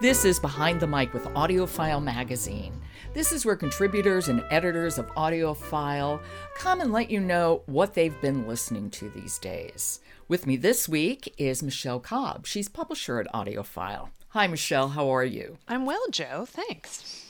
This is Behind the Mic with AudioFile Magazine. This is where contributors and editors of AudioFile come and let you know what they've been listening to these days. With me this week is Michelle Cobb. She's publisher at AudioFile. Hi, Michelle. How are you? I'm well, Jo. Thanks.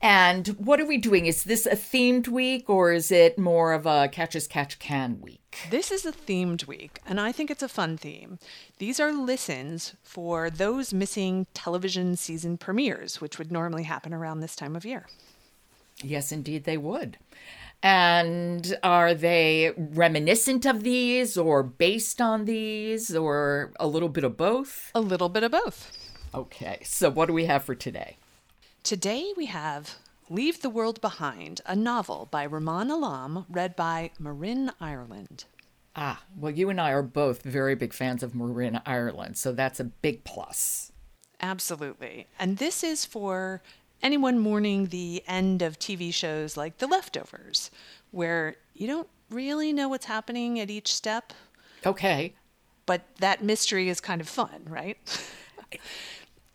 And what are we doing? Is this a themed week or is it more of a catch as catch can week? This is a themed week, and I think it's a fun theme. These are listens for those missing television season premieres, which would normally happen around this time of year. Yes, indeed, they would. And are they reminiscent of these or based on these or a little bit of both? A little bit of both. Okay, so what do we have for today? Today we have Leave the World Behind, a novel by Rumaan Alam, read by Marin Ireland. Ah, well, you and I are both very big fans of Marin Ireland, so that's a big plus. Absolutely. And this is for anyone mourning the end of TV shows like The Leftovers, where you don't really know what's happening at each step. Okay. But that mystery is kind of fun, right?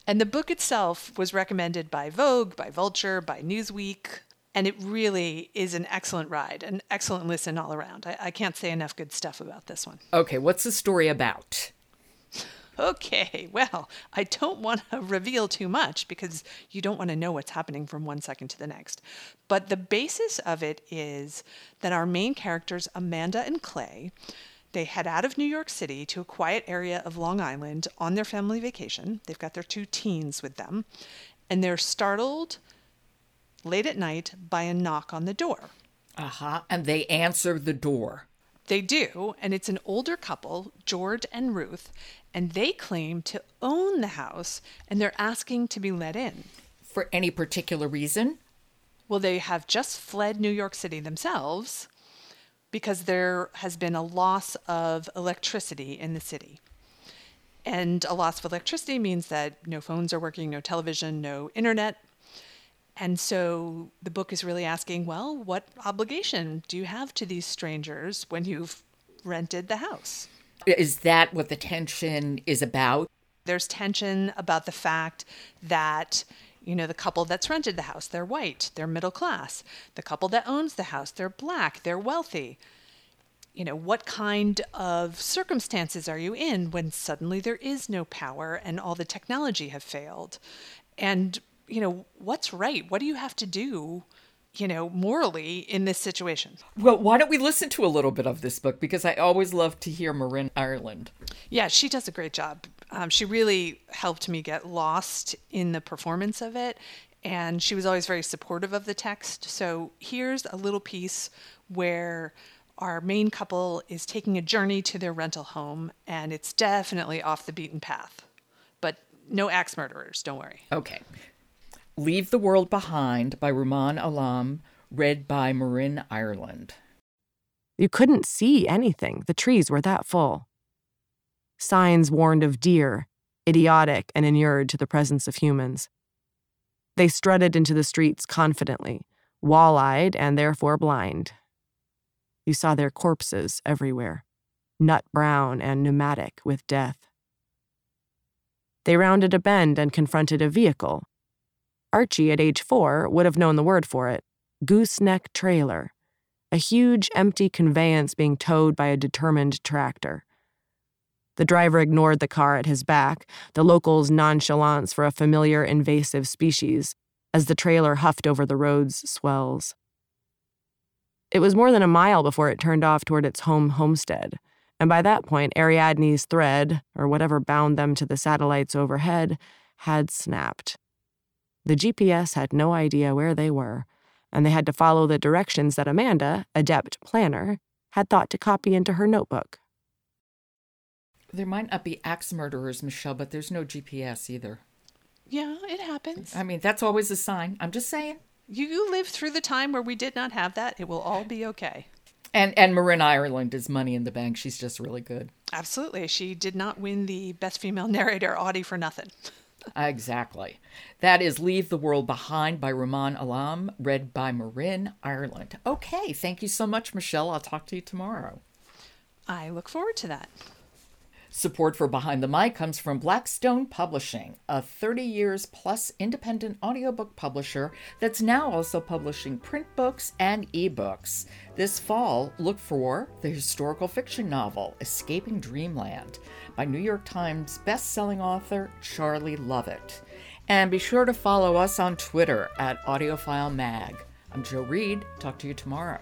And the book itself was recommended by Vogue, by Vulture, by Newsweek, and it really is an excellent ride, an excellent listen all around. I, I can't say enough good stuff about this one. Okay, what's the story about? Okay, well, I don't want to reveal too much because you don't want to know what's happening from one second to the next. But the basis of it is that our main characters, Amanda and Clay, they head out of New York City to a quiet area of Long Island on their family vacation. They've got their two teens with them, and they're startled late at night by a knock on the door. Uh huh. And they answer the door. They do, and it's an older couple, George and Ruth, and they claim to own the house and they're asking to be let in. For any particular reason? Well, they have just fled New York City themselves because there has been a loss of electricity in the city. And a loss of electricity means that no phones are working, no television, no internet. And so the book is really asking well, what obligation do you have to these strangers when you've rented the house? Is that what the tension is about? There's tension about the fact that you know, the couple that's rented the house, they're white, they're middle class. The couple that owns the house, they're black, they're wealthy. You know, what kind of circumstances are you in when suddenly there is no power and all the technology have failed? And, you know, what's right? What do you have to do? you know, morally in this situation. Well, why don't we listen to a little bit of this book? Because I always love to hear Marin Ireland. Yeah, she does a great job. Um, she really helped me get lost in the performance of it. And she was always very supportive of the text. So here's a little piece where our main couple is taking a journey to their rental home, and it's definitely off the beaten path. But no axe murderers, don't worry. Okay. Leave the World Behind by Rumaan Alam, read by Marin Ireland. You couldn't see anything, the trees were that full. Signs warned of deer, idiotic and inured to the presence of humans. They strutted into the streets confidently, wall eyed and therefore blind. You saw their corpses everywhere, nut brown and pneumatic with death. They rounded a bend and confronted a vehicle. Archie, at age four, would have known the word for it gooseneck trailer, a huge empty conveyance being towed by a determined tractor. The driver ignored the car at his back, the locals' nonchalance for a familiar invasive species, as the trailer huffed over the road's swells. It was more than a mile before it turned off toward its home homestead, and by that point, Ariadne's thread, or whatever bound them to the satellites overhead, had snapped. The GPS had no idea where they were, and they had to follow the directions that Amanda, adept planner, had thought to copy into her notebook. There might not be axe murderers, Michelle, but there's no GPS either. Yeah, it happens. I mean, that's always a sign. I'm just saying. You, you lived through the time where we did not have that. It will all be okay. And and Marin Ireland is money in the bank. She's just really good. Absolutely. She did not win the Best Female Narrator Audie for nothing. Exactly. That is Leave the World Behind by Rumaan Alam, read by Marin Ireland. Okay, thank you so much, Michelle. I'll talk to you tomorrow. I look forward to that. Support for Behind the Mic comes from Blackstone Publishing, a 30 years plus independent audiobook publisher that's now also publishing print books and ebooks. This fall, look for the historical fiction novel Escaping Dreamland by New York Times bestselling author Charlie Lovett. And be sure to follow us on Twitter at AudioFileMag. I'm Jo Reed. Talk to you tomorrow.